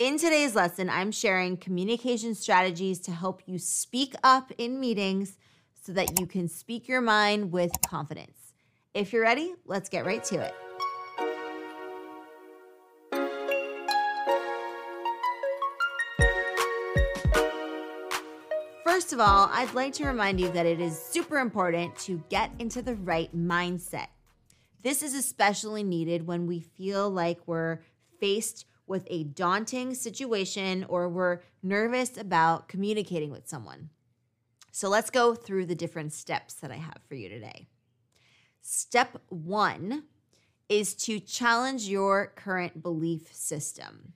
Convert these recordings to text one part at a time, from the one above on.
In today's lesson, I'm sharing communication strategies to help you speak up in meetings so that you can speak your mind with confidence. If you're ready, let's get right to it. First of all, I'd like to remind you that it is super important to get into the right mindset. This is especially needed when we feel like we're faced with a daunting situation or we're nervous about communicating with someone. So let's go through the different steps that I have for you today. Step one is to challenge your current belief system.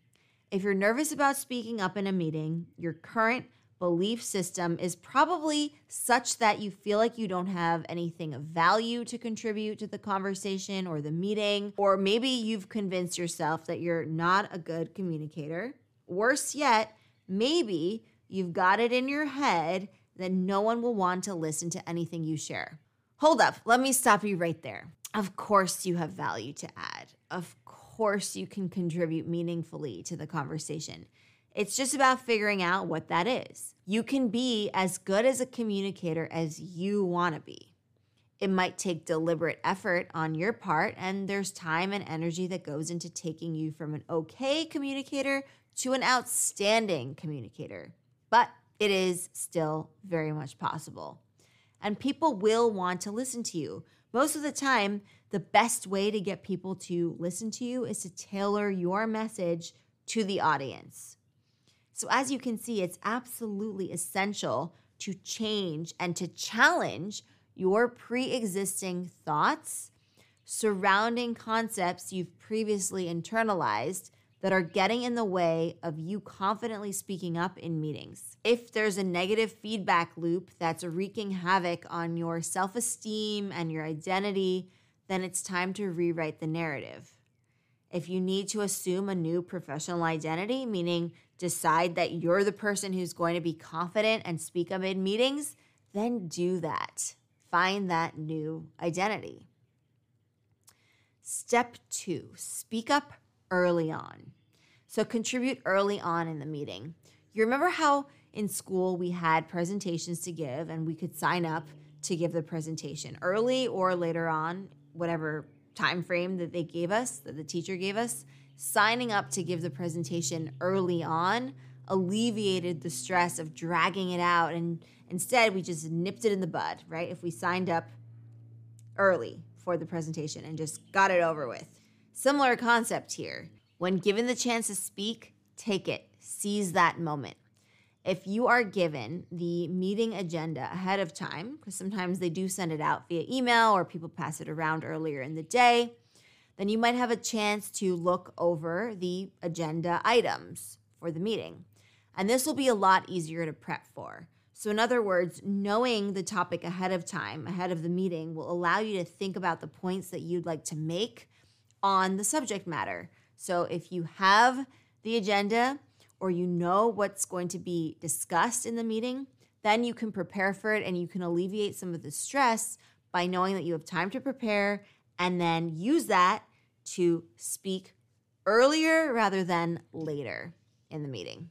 If you're nervous about speaking up in a meeting, your current belief system is probably such that you feel like you don't have anything of value to contribute to the conversation or the meeting, or maybe you've convinced yourself that you're not a good communicator. Worse yet, maybe you've got it in your head that no one will want to listen to anything you share. Hold up, let me stop you right there. Of course, you have value to add. Of course, you can contribute meaningfully to the conversation. It's just about figuring out what that is. You can be as good as a communicator as you want to be. It might take deliberate effort on your part, and there's time and energy that goes into taking you from an okay communicator to an outstanding communicator. But it is still very much possible. And people will want to listen to you. Most of the time, the best way to get people to listen to you is to tailor your message to the audience. So, as you can see, it's absolutely essential to change and to challenge your pre existing thoughts surrounding concepts you've previously internalized that are getting in the way of you confidently speaking up in meetings. If there's a negative feedback loop that's wreaking havoc on your self esteem and your identity, then it's time to rewrite the narrative. If you need to assume a new professional identity, meaning decide that you're the person who's going to be confident and speak up in meetings, then do that. Find that new identity. Step two speak up early on. So, contribute early on in the meeting. You remember how in school we had presentations to give and we could sign up to give the presentation early or later on, whatever time frame that they gave us, that the teacher gave us, signing up to give the presentation early on alleviated the stress of dragging it out. And instead, we just nipped it in the bud, right? If we signed up early for the presentation and just got it over with. Similar concept here. When given the chance to speak, take it, seize that moment if you are given the meeting agenda ahead of time, because sometimes they do send it out via email or people pass it around earlier in the day, then you might have a chance to look over the agenda items for the meeting. And this will be a lot easier to prep for. So, in other words, knowing the topic ahead of time, ahead of the meeting, will allow you to think about the points that you'd like to make on the subject matter. So, if you have the agenda, or you know what's going to be discussed in the meeting, then you can prepare for it and you can alleviate some of the stress by knowing that you have time to prepare and then use that to speak earlier rather than later in the meeting.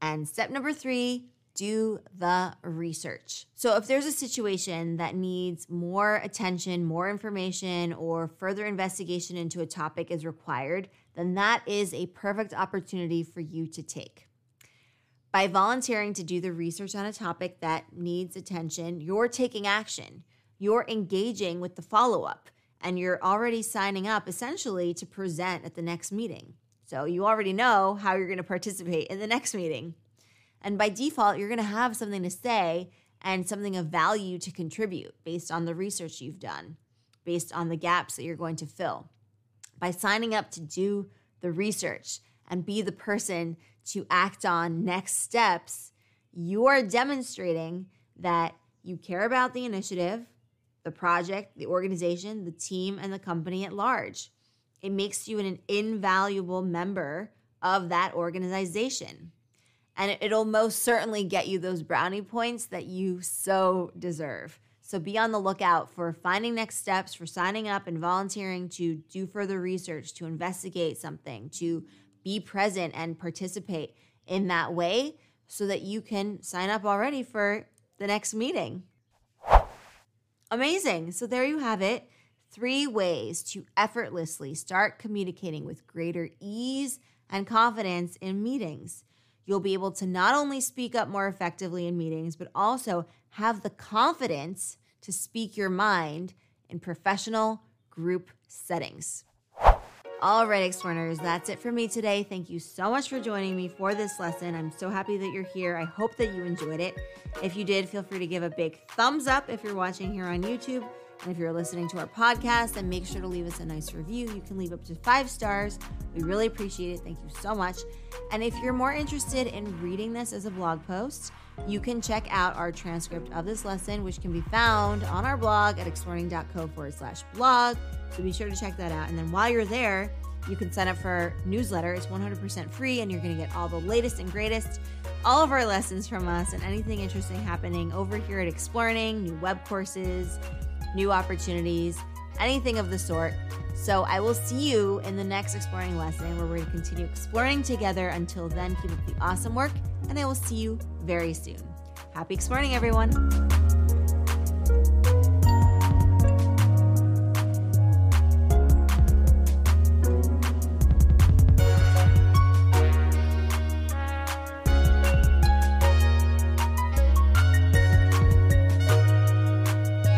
And step number three, do the research. So, if there's a situation that needs more attention, more information, or further investigation into a topic is required, then that is a perfect opportunity for you to take. By volunteering to do the research on a topic that needs attention, you're taking action. You're engaging with the follow up, and you're already signing up essentially to present at the next meeting. So you already know how you're going to participate in the next meeting. And by default, you're going to have something to say and something of value to contribute based on the research you've done, based on the gaps that you're going to fill by signing up to do the research and be the person to act on next steps, you are demonstrating that you care about the initiative, the project, the organization, the team, and the company at large. It makes you an invaluable member of that organization. And it'll most certainly get you those brownie points that you so deserve. So be on the lookout for finding next steps, for signing up and volunteering to do further research, to investigate something, to be present and participate in that way so that you can sign up already for the next meeting. Amazing. So there you have it. Three ways to effortlessly start communicating with greater ease and confidence in meetings. You'll be able to not only speak up more effectively in meetings, but also have the confidence to speak your mind in professional group settings. All right, Explearners, that's it for me today. Thank you so much for joining me for this lesson. I'm so happy that you're here. I hope that you enjoyed it. If you did, feel free to give a big thumbs up if you're watching here on YouTube. And if you're listening to our podcast, then make sure to leave us a nice review. You can leave up to five stars. We really appreciate it. Thank you so much. And if you're more interested in reading this as a blog post, you can check out our transcript of this lesson, which can be found on our blog at explearning.co forward slash blog. So be sure to check that out. And then while you're there, you can sign up for our newsletter. It's 100% free, and you're going to get all the latest and greatest, all of our lessons from us, and anything interesting happening over here at Explearning, new web courses, new opportunities, anything of the sort. So I will see you in the next Explearning lesson where we're going to continue Explearning together. Until then, keep up the awesome work, and I will see you very soon. Happy Explearning, everyone.